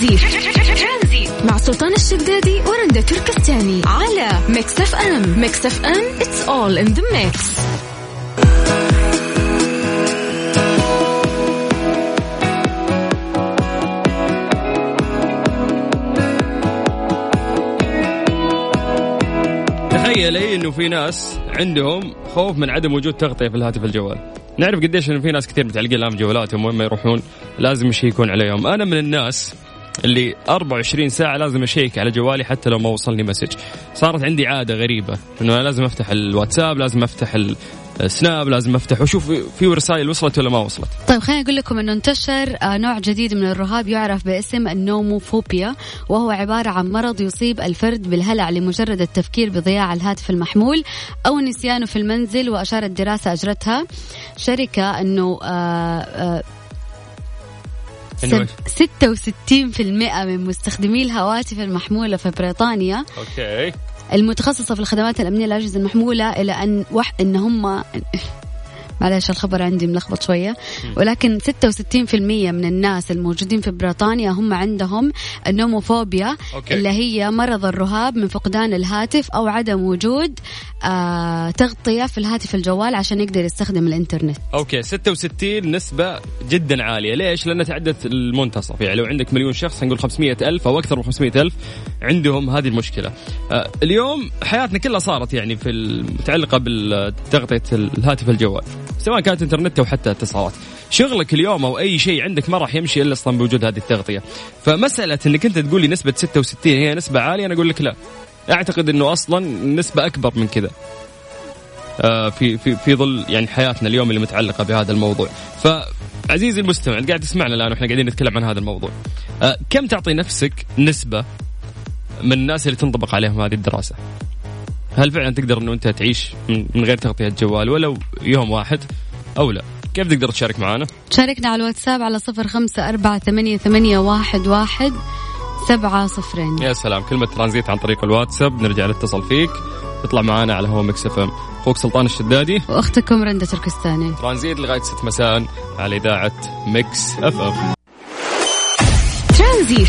ترانزيت مع سلطان الشدادي ورندا تركستاني على Mix FM. Mix FM it's all in the mix. تخيلي إنه في ناس عندهم خوف من عدم وجود تغطية في الهاتف الجوال. نعرف قديش إنه في ناس كثير متعلقين الان بجوالاتهم وين ما يروحون. لازم يشيكون عليهم. أنا من الناس اللي 24 ساعة لازم أشيك على جوالي حتى لو ما وصلني مسج. صارت عندي عادة غريبة إنه أنا لازم أفتح الواتساب لازم أفتح سناب لازم أفتح وأشوف في رسائل وصلت ولا ما وصلت. طيب خليني أقول لكم إنه انتشر آه، نوع جديد من الرهاب يعرف باسم النوموفوبيا وهو عبارة عن مرض يصيب الفرد بالهلع لمجرد التفكير بضياع الهاتف المحمول أو نسيانه في المنزل وأشارت دراسة أجرتها شركة إنه آه، آه، 66% من مستخدمي الهواتف المحمولة في بريطانيا. okay. المتخصصة في الخدمات الأمنية للأجهزة المحمولة إلى أن وح إن هم معلش الخبر عندي ملخبط شوية. ولكن 66% من الناس الموجودين في بريطانيا هم عندهم ال nomophobia okay. اللي هي مرض الرهاب من فقدان الهاتف أو عدم وجود آه تغطية في الهاتف الجوال عشان يقدر يستخدم الإنترنت. أوكي 66 نسبة جدا عالية. ليش؟ لأنها تعدت المنتصف. يعني لو عندك مليون شخص نقول 500 ألف أو أكثر من 500 ألف عندهم هذه المشكلة. آه اليوم حياتنا كلها صارت يعني في المتعلقة بتغطية الهاتف الجوال. سواء كانت انترنت أو حتى اتصالات. شغلك اليوم أو أي شيء عندك ما راح يمشي إلا أصلا بوجود هذه التغطية. فمسألة إنك أنت تقول لي نسبه 66 هي نسبة عالية أنا أقول لك لا. أعتقد إنه أصلا نسبة أكبر من كذا. آه في في في ظل يعني حياتنا اليوم اللي متعلقة بهذا الموضوع. فعزيزي المستمع اللي قاعد تسمعنا الآن وإحنا قاعدين نتكلم عن هذا الموضوع. آه كم تعطي نفسك نسبة من الناس اللي تنطبق عليهم هذه الدراسة؟ هل فعلا تقدر إنه أنت تعيش من غير تغطية جوال ولو يوم واحد أو لا؟ كيف تقدر تشارك معنا شاركنا على الواتساب على صفر خمسة أربعة ثمانية, ثمانية واحد, واحد سبعة صفرين. يا سلام كلمة ترانزيت عن طريق الواتساب نرجع نتصل فيك. تطلع معنا على هوا Mix FM. أخوك سلطان الشدادي. وأختكم رندا تركستاني. ترانزيت لغاية 6 مساء على إذاعة Mix FM. ترانزيت.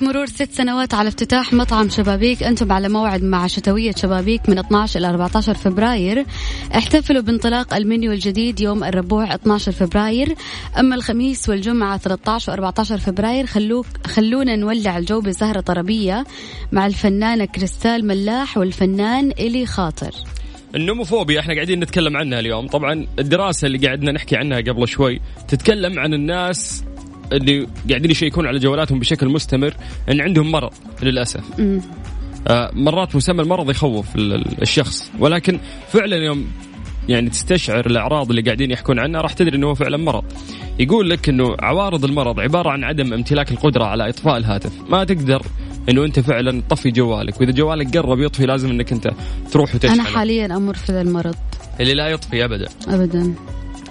بمناسبة مرور ست سنوات على افتتاح مطعم شبابيك. أنتم على موعد مع شتوية شبابيك من 12 إلى 14 فبراير. احتفلوا بانطلاق المنيو الجديد يوم الربوع 12 فبراير. أما الخميس والجمعة 13 و 14 فبراير خلوك خلونا نولع الجو بسهرة طربية مع الفنانة كريستال ملاح والفنان إلي خاطر. النوموفوبيا إحنا قاعدين نتكلم عنها اليوم. طبعا الدراسة اللي قاعدنا نحكي عنها قبل شوي تتكلم عن الناس اللي قاعدين يشيكون على جوالاتهم بشكل مستمر إن عندهم مرض للأسف آه مرات مسمى المرض يخوف الشخص ولكن فعلا يوم يعني تستشعر الأعراض اللي قاعدين يحكون عنها راح تدري إنه هو فعلا مرض. يقول لك إنه عوارض المرض عبارة عن عدم امتلاك القدرة على إطفاء الهاتف، ما تقدر إنه أنت فعلا تطفي جوالك، وإذا جوالك قرب يطفي لازم إنك أنت تروح وتشحنه. أنا حاليا أمر في المرض. اللي لا يطفي ابدا. ابدا.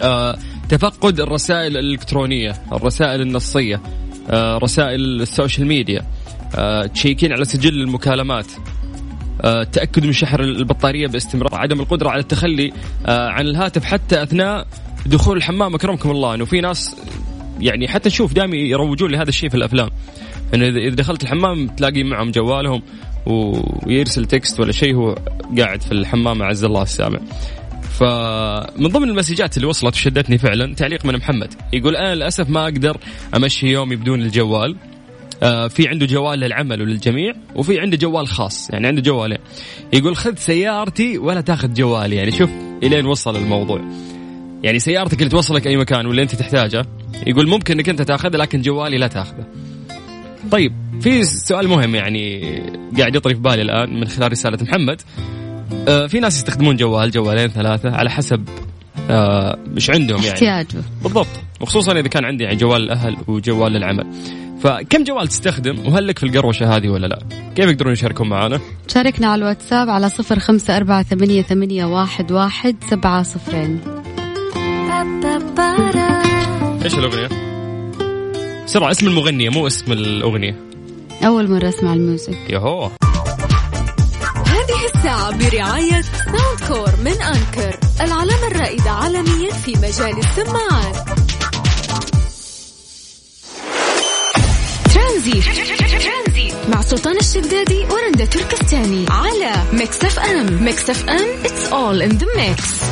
آه تفقد الرسائل الإلكترونية، الرسائل النصية، آه رسائل ال social media، آه checking على سجل المكالمات، التاكد آه، من شحن البطارية باستمرار عدم القدرة على التخلي عن الهاتف حتى أثناء دخول الحمام. أكرمكم الله إنه في ناس يعني حتى نشوف دائما يروجون لهذا الشيء في الأفلام. إنه إذا دخلت الحمام تلاقي معهم جوالهم ويرسل تكست ولا شيء هو قاعد في الحمام أعز الله السامع. فمن ضمن المسجات اللي وصلت وشدتني فعلا تعليق من محمد. يقول أنا للأسف ما أقدر أمشي يومي بدون الجوال. آه في عنده جوال للعمل وللجميع وفي عنده جوال خاص يعني عنده جوالين. يقول خذ سيارتي ولا تأخذ جوالي يعني شوف إلين وصل الموضوع. يعني سيارتك اللي توصلك أي مكان واللي أنت تحتاجه يقول ممكن إنك أنت تأخذه لكن جوالي لا تأخذه. طيب في سؤال مهم يعني قاعد يطري في بالي الآن من خلال رسالة محمد. في ناس يستخدمون جوال جوالين ثلاثة على حسب آه مش عندهم يعني. احتياجه. بالضبط. وخصوصا إذا كان عندي يعني جوال الأهل وجوال للعمل فكم جوال تستخدم؟ وهل لك في القروشة هذه ولا لا؟ كيف يقدرون يشاركون معنا شاركنا على الواتساب على صفر خمسة أربعة ثمانية, ثمانية واحد, واحد سبعة صفرين. إيش الأغنية؟ بسرعة اسم المغنية مو اسم الأغنية. أول مرة أسمع الموسيقى يهو برعاية Soundcore من Anker العلامة الرائدة عالميا في مجال السماعات. ترانزيت. مع سلطان الشدادي ورندا تركستاني على Mix FM. Mix FM it's all in the mix.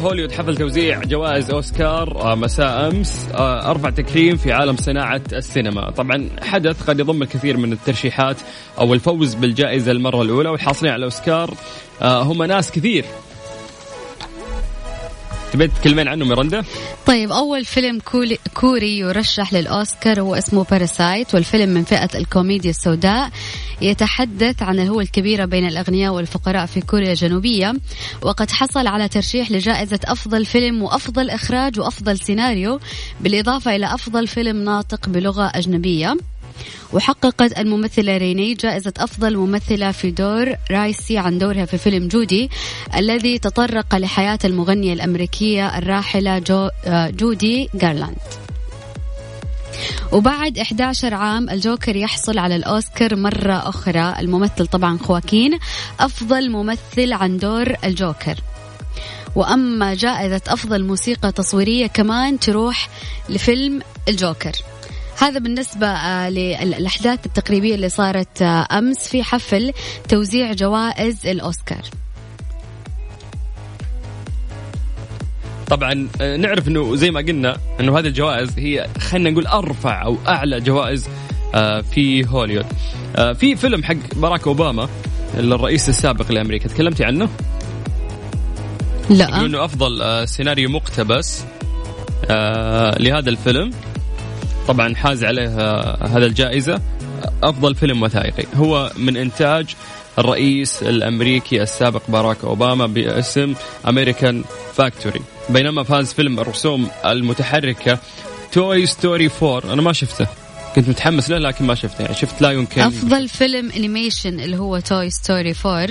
هوليوود حفل توزيع جوائز أوسكار آه، مساء أمس آه، ارفع تكريم في عالم صناعة السينما، طبعا حدث قد يضم الكثير من الترشيحات أو الفوز بالجائزة المرة الأولى والحاصلين على الأوسكار آه، هم ناس كثير. تبي تتكلمين عنه يا رندا؟ طيب أول فيلم كوري يرشح للأوسكار هو اسمه Parasite والفيلم من فئة الكوميديا السوداء. يتحدث عن الهوة الكبيرة بين الأغنياء والفقراء في كوريا الجنوبية. وقد حصل على ترشيح لجائزة أفضل فيلم وأفضل إخراج وأفضل سيناريو بالإضافة إلى أفضل فيلم ناطق بلغة أجنبية. وحققت الممثلة ريني جائزة أفضل ممثلة في دور رئيسي عن دورها في فيلم جودي الذي تطرق لحياة المغنية الأمريكية الراحلة جو آه، جودي جارلاند. وبعد 11 عام الجوكر يحصل على الأوسكار مرة أخرى. الممثل طبعا خواكين أفضل ممثل عن دور الجوكر. وأما جائزة أفضل موسيقى تصويرية كمان تروح لفيلم الجوكر. هذا بالنسبة آه، للأحداث التقريبية اللي صارت آه، أمس في حفل توزيع جوائز الأوسكار. طبعا آه، نعرف إنه زي ما قلنا إنه هذه الجوائز هي خلينا نقول أرفع أو أعلى جوائز في هوليوود في فيلم حق باراك أوباما الرئيس السابق لأمريكا تكلمتي عنه؟ لا. إنه أفضل سيناريو مقتبس لهذا الفيلم. طبعا حاز عليه هذا الجائزة. أفضل فيلم وثائقي. هو من إنتاج الرئيس الأمريكي السابق باراك أوباما باسم American Factory بينما فاز فيلم الرسوم المتحركة Toy Story 4 أنا ما شفته. كنت متحمس له لكن ما شفته. يعني شفت لا يمكن. أفضل فيلم animation اللي هو Toy Story 4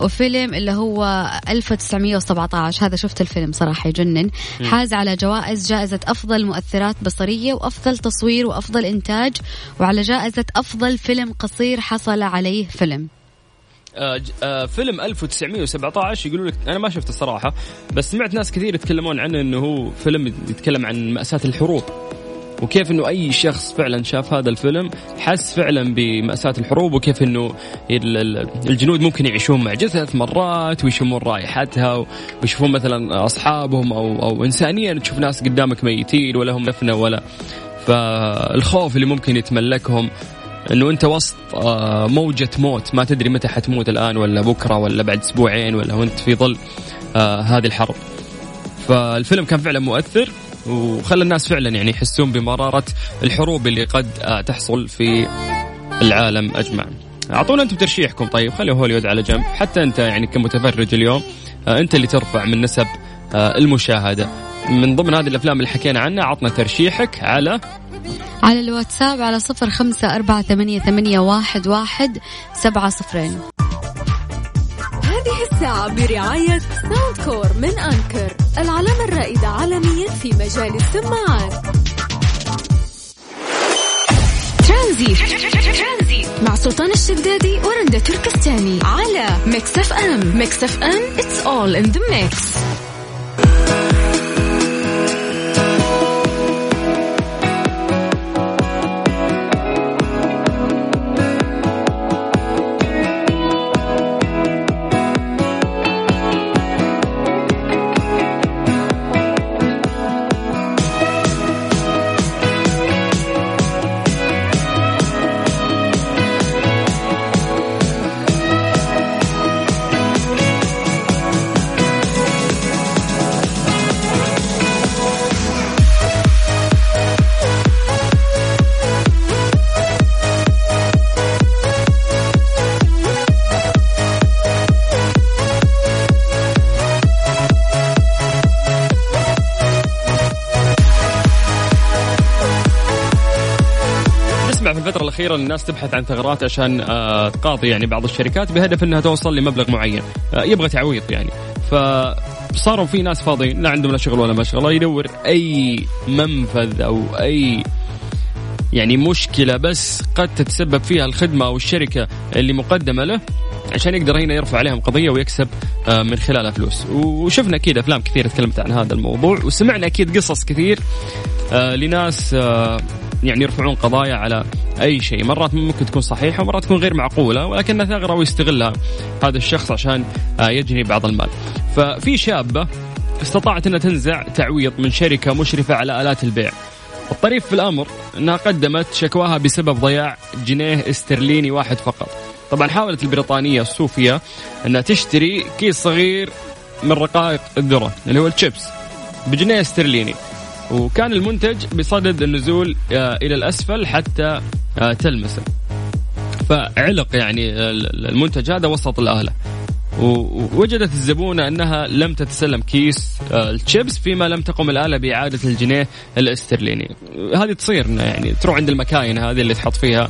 وفيلم اللي هو 1917 هذا شفت الفيلم صراحة يجنن. حاز على جوائز جائزة أفضل مؤثرات بصرية وأفضل تصوير وأفضل إنتاج وعلى جائزة أفضل فيلم قصير حصل عليه فيلم. آه آه فيلم 1917 يقولوا لك أنا ما شفته الصراحة بس سمعت ناس كثير يتكلمون عنه إنه هو فيلم يتكلم عن مأساة الحروب. وكيف إنه أي شخص فعلا شاف هذا الفيلم حس فعلا بمأساة الحروب وكيف إنه الجنود ممكن يعيشون مع جثث مرات ويشمون رائحتها ويشوفون مثلا أصحابهم أو أو انسانيا تشوف ناس قدامك ميتين ولا هم دفنه ولا. فالخوف اللي ممكن يتملكهم إنه أنت وسط آه، موجة موت ما تدري متى حتموت الآن ولا بكرة ولا بعد أسبوعين ولا وأنت في ظل آه، هذه الحرب. فالفيلم كان فعلا مؤثر. وخلى الناس فعلا يعني يحسون بمرارة الحروب اللي قد آه، تحصل في العالم أجمع أعطونا أنتم ترشيحكم طيب خلي هوليوود على جنب. حتى أنت يعني كمتفرج اليوم آه، أنت اللي ترفع من نسب آه، المشاهدة. من ضمن هذه الأفلام اللي حكينا عنها عطنا ترشيحك على على الواتساب على صفر خمسة أربعة ثمانية, ثمانية واحد, واحد سبعة صفرين. الساعة برعاية Soundcore من Anker العلامة الرائدة عالميا في مجال السماعات. ترانزيت. مع سلطان الشدادي ورندا تركستاني. على Mix FM. Mix FM it's all in the mix. الأخيرة الناس تبحث عن ثغرات عشان آه، تقاضي يعني بعض الشركات بهدف أنها توصل لمبلغ معين. آه، يبغى تعويض يعني. فصاروا في ناس فاضيين لا عندهم لا شغل ولا مشغلة يدور أي منفذ أو أي يعني مشكلة بس قد تتسبب فيها الخدمة أو الشركة اللي مقدمة له عشان يقدر هنا يرفع عليهم قضية ويكسب آه، من خلالها فلوس. وشفنا أكيد أفلام كثير تكلمت عن هذا الموضوع وسمعنا أكيد قصص كثير لناس يعني يرفعون قضايا على أي شيء. مرات ممكن تكون صحيحة ومرات تكون غير معقولة ولكنها ثغره ويستغلها هذا الشخص عشان آه، يجني بعض المال. ففي شابه استطاعت إنها تنزع تعويض من شركة مشرفة على آلات البيع. الطريف في الأمر إنها قدمت شكواها بسبب ضياع جنيه استرليني واحد فقط. طبعا حاولت البريطانية الصوفية إنها تشتري كيس صغير من رقائق الذرة اللي هو الشيبس بجنيه استرليني. وكان المنتج بصدد النزول آه، إلى الأسفل حتى تلمسه. فعلق يعني المنتج هذا وسط الآلة ووجدت الزبونة أنها لم تتسلم كيس آه، الشيبس فيما لم تقم الآلة بإعادة الجنيه الاسترليني. هذه تصير يعني تروح عند المكاين هذه اللي تحط فيها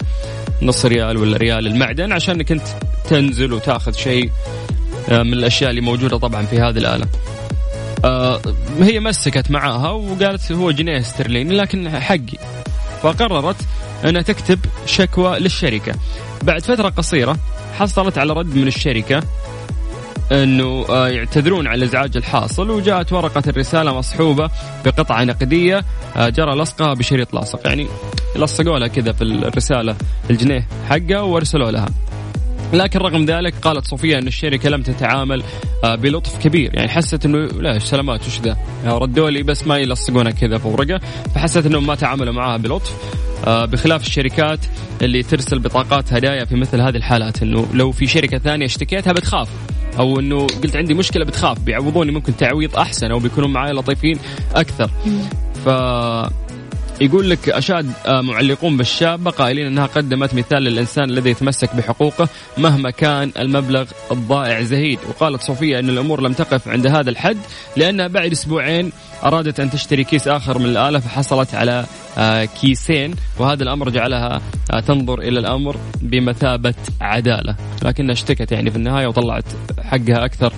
نص ريال ولا ريال المعدن عشان إنك أنت تنزل وتاخذ شيء من الأشياء اللي موجودة طبعا في هذه الآلة. آه هي مسكت معاها وقالت هو جنيه استرليني لكن حقي. فقررت أنها تكتب شكوى للشركة. بعد فترة قصيرة حصلت على رد من الشركة أنه آه، يعتذرون عن الازعاج الحاصل وجاءت ورقة الرسالة مصحوبة بقطعة نقدية آه، جرى لصقها بشريط لاصق. يعني لصقوا لها كذا في الرسالة الجنيه حقها وارسلوا لها. لكن رغم ذلك قالت صوفيا أن الشركة لم تتعامل آه، بلطف كبير. يعني حست أنه لا سلامات وش ذا؟ ردوا لي بس ما يلصقونها كذا في ورقه فحست أنهم ما تعاملوا معها بلطف. بخلاف الشركات اللي ترسل بطاقات هدايا في مثل هذه الحالات إنه لو في شركة ثانية اشتكيتها بتخاف أو إنه قلت عندي مشكلة بتخاف بيعوضوني ممكن تعويض أحسن أو بيكونوا معي لطيفين أكثر. ف يقول لك أشاد آه، معلقون بالشابة قائلين أنها قدمت مثال للإنسان الذي يتمسك بحقوقه مهما كان المبلغ الضائع زهيد. وقالت صوفيا أن الأمور لم تقف عند هذا الحد لأنها بعد أسبوعين أرادت أن تشتري كيس آخر من الآلة فحصلت على آه، كيسين وهذا الأمر جعلها آه، تنظر إلى الأمر بمثابة عدالة. لكنها اشتكت يعني في النهاية وطلعت حقها أكثر.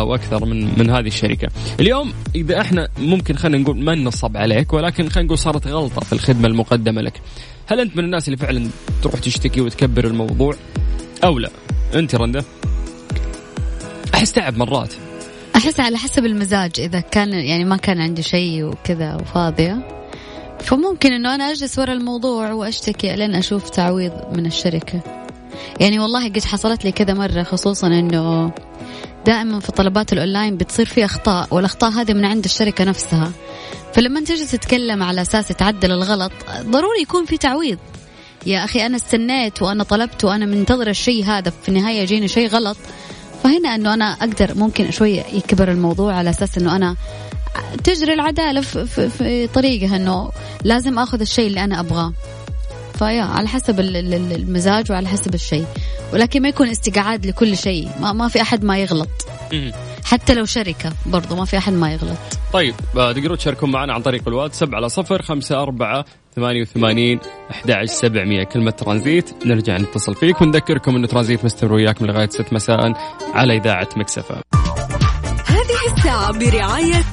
وأكثر من من هذه الشركة. اليوم إذا إحنا ممكن خلينا نقول ما نصب عليك ولكن خلينا نقول صارت غلطة في الخدمة المقدمة لك. هل أنت من الناس اللي فعلا تروح تشتكي وتكبر الموضوع أو لا؟ أنت رنده؟ أحس تعب مرات. أحس على حسب المزاج إذا كان يعني ما كان عندي شيء وكذا وفاضية فممكن إنه أنا أجلس ورا الموضوع وأشتكي لين أشوف تعويض من الشركة يعني والله قد حصلت لي كذا مرة خصوصا إنه دائما في طلبات الأونلاين بتصير في أخطاء والأخطاء هذه من عند الشركة نفسها. فلما تجي تتكلم على أساس تعدل الغلط ضروري يكون في تعويض. يا أخي أنا استنيت وأنا طلبت وأنا منتظر الشيء هذا في النهاية يجيني شيء غلط. فهنا إنه أنا أقدر ممكن شوية يكبر الموضوع على أساس إنه أنا تجري العدالة في, في, في طريقها إنه لازم آخذ الشيء اللي أنا أبغاه. فيا على حسب المزاج وعلى حسب الشيء. ولكن ما يكون استقعاد لكل شيء. ما, ما في أحد ما يغلط. حتى لو شركة برضو ما في أحد ما يغلط. طيب آه، تقدروا تشاركون معنا عن طريق الواتساب على صفر خمسة أربعة ثمانية وثمانين أحد سبعمية. كلمة ترانزيت. نرجع نتصل فيك ونذكركم أنه ترانزيت مستمر وياكم لغاية ست مساء على إذاعة مكسفة هذه الساعة برعاية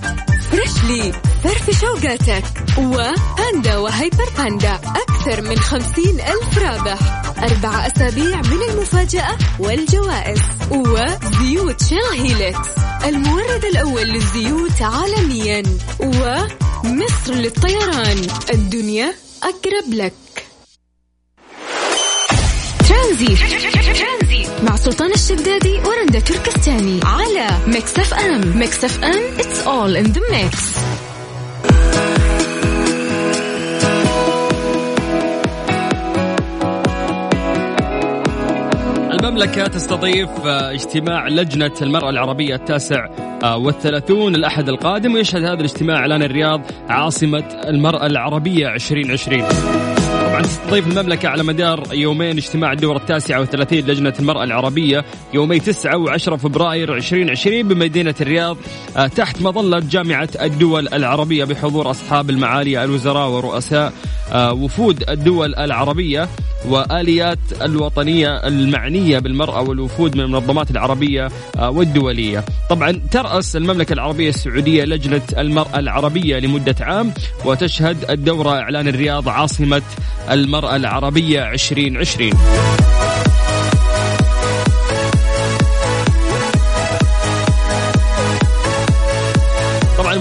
فريشلي فرفش أوقاتك وباندا و Hyper Panda أكثر من خمسين ألف رابح. أربع أسابيع من المفاجأة والجوائز وزيوت Shell Helix المورد الأول للزيوت عالميا ومصر للطيران. الدنيا أقرب لك. ترانزيت. مع سلطان الشدادي ورندا تركستاني على Mix FM. Mix FM it's all in the mix. المملكة تستضيف آه، اجتماع لجنة المرأة العربية التاسع آه، والثلاثون الأحد القادم ويشهد هذا الاجتماع إعلان الرياض عاصمة المرأة العربية 2020 تستضيف المملكة على مدار يومين اجتماع الدورة التاسعة والثلاثين لجنة المرأة العربية يومي 9 و10 فبراير 2020 بمدينة الرياض آه، تحت مظلة جامعة الدول العربية بحضور أصحاب المعالي الوزراء ورؤساء وفود الدول العربية. وآليات الوطنية المعنية بالمرأة والوفود من المنظمات العربية آه، والدولية. طبعا ترأس المملكة العربية السعودية لجنة المرأة العربية لمدة عام وتشهد الدورة إعلان الرياض عاصمة المرأة العربية 2020.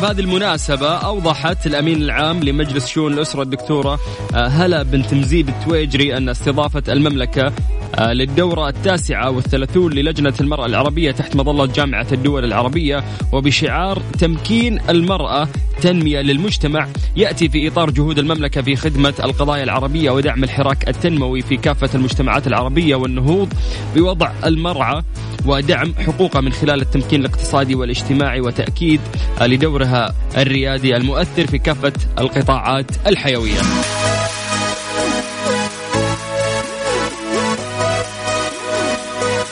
بهذه المناسبة أوضحت الأمين العام لمجلس شؤون الأسرة الدكتورة آه، هلا بنت مزيد التويجري أن استضافة المملكة للدورة التاسعة والثلاثون للجنة المرأة العربية تحت مظلة جامعة الدول العربية وبشعار تمكين المرأة تنمية للمجتمع يأتي في إطار جهود المملكة في خدمة القضايا العربية ودعم الحراك التنموي في كافة المجتمعات العربية والنهوض بوضع المرأة ودعم حقوقها من خلال التمكين الاقتصادي والاجتماعي وتأكيد لدورها الريادي المؤثر في كافة القطاعات الحيوية.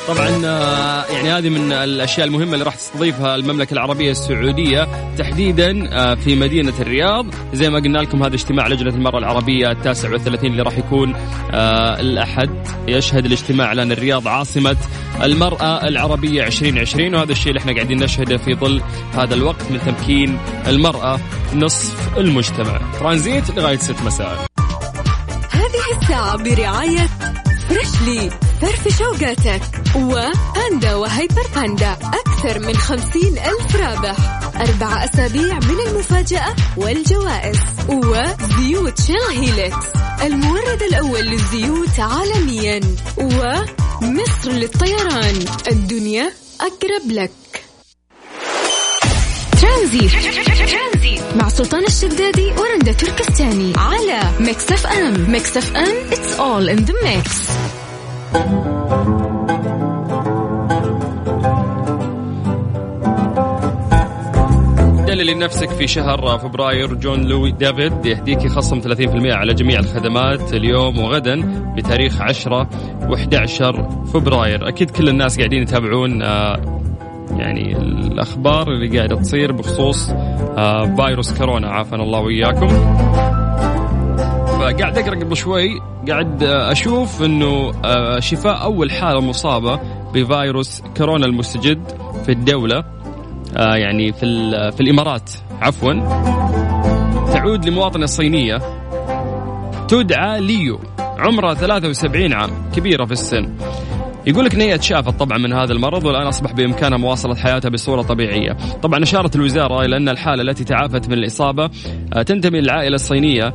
طبعا آه، يعني هذه من الأشياء المهمة اللي راح تستضيفها المملكة العربية السعودية تحديدا آه، في مدينة الرياض. زي ما قلنا لكم هذا اجتماع لجنة المرأة العربية التاسع والثلاثين اللي راح يكون آه، الأحد يشهد الاجتماع لأن الرياض عاصمة المرأة العربية 2020 وهذا الشيء اللي إحنا قاعدين نشهده في ظل هذا الوقت من تمكين المرأة نصف المجتمع. ترانزيت لغاية 6 مساء. هذه الساعة برعاية فريشلي فرف شوقاتك وباندا وهيبر باندا. أكثر من خمسين ألف رابح. أربع أسابيع من المفاجأة والجوائز. وزيوت Shell Helix المورد الأول للزيوت عالميا. ومصر للطيران. الدنيا أقرب لك. ترانزيت. مع سلطان الشدادي ورندا تركستاني على Mix FM Mix FM it's all in the mix. دللي لنفسك في شهر فبراير جون لوي دافيد يهديك خصم 30% على جميع الخدمات اليوم وغدا بتاريخ 10 و11 فبراير. أكيد كل الناس قاعدين يتابعون آه، يعني الأخبار اللي قاعدة تصير بخصوص آه، فيروس كورونا. عافانا الله وإياكم. فقاعد أقرأ قبل شوي قاعد أشوف إنه آه، شفاء أول حالة مصابة بفيروس كورونا المستجد في الدولة آه، يعني في في الإمارات. عفوا. تعود لمواطنة صينية. تدعى ليو. عمرها 73 عام. كبيرة في السن. يقول لك نية تشافت طبعا من هذا المرض والآن أصبح بإمكانها مواصلة حياتها بصورة طبيعية. طبعا اشارت الوزارة إلى أن الحالة التي تعافت من الإصابة آه، تنتمي للعائلة الصينية آه،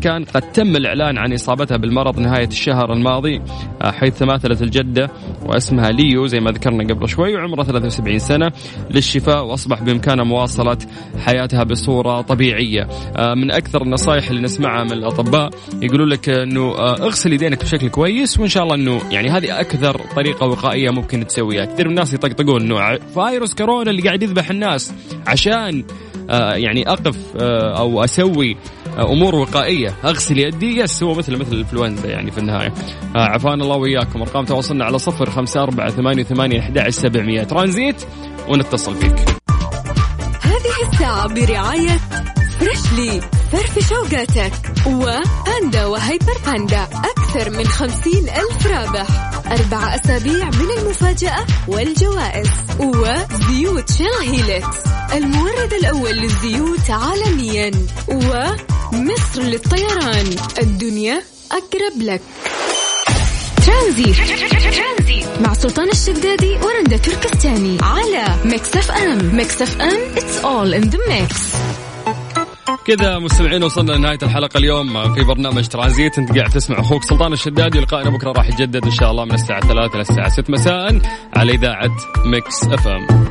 كان قد تم الإعلان عن إصابتها بالمرض نهاية الشهر الماضي آه، حيث تماثلت الجدة واسمها ليو زي ما ذكرنا قبل شوي وعمرها 73 سنة للشفاء وأصبح بإمكانها مواصلة حياتها بصورة طبيعية. آه، من أكثر النصائح اللي نسمعها من الأطباء يقولوا لك أنه اغسل يدينك بشكل كويس وإن شاء الله أنه يعني هذه أكثر طريقة وقائية ممكن تسويها. كثير من الناس يطقطقون أنه فيروس كورونا اللي قاعد يذبح الناس عشان آه، يعني أقف آه، أو أسوي أمور وقائية. أغسل يدي yes هو مثل مثل الانفلونزا يعني في النهاية. عفانا الله وياكم أرقام تواصلنا على صفر خمسة أربعة ثمانية ثمانية أحد سبعمية. ترانزيت ونتصل فيك. هذه الساعة برعاية Freshly. فرفش أوقاتك وباندا و Hyper Panda. أكثر من خمسين ألف رابح. أربع أسابيع من المفاجأة والجوائز. وزيوت Shell Helix المورد الأول للزيوت عالميا ومصر للطيران. الدنيا أقرب لك. ترانزيت. مع سلطان الشدادي ورندا تركستاني على Mix FM. Mix FM it's all in the mix. كذا مستمعين وصلنا لنهاية الحلقة اليوم في برنامج ترانزيت. أنت قاعد تسمع أخوك سلطان الشدادي. لقائنا بكرة راح يتجدد إن شاء الله من الساعة 3 للساعه 6 مساء على إذاعة ميكس أف أم.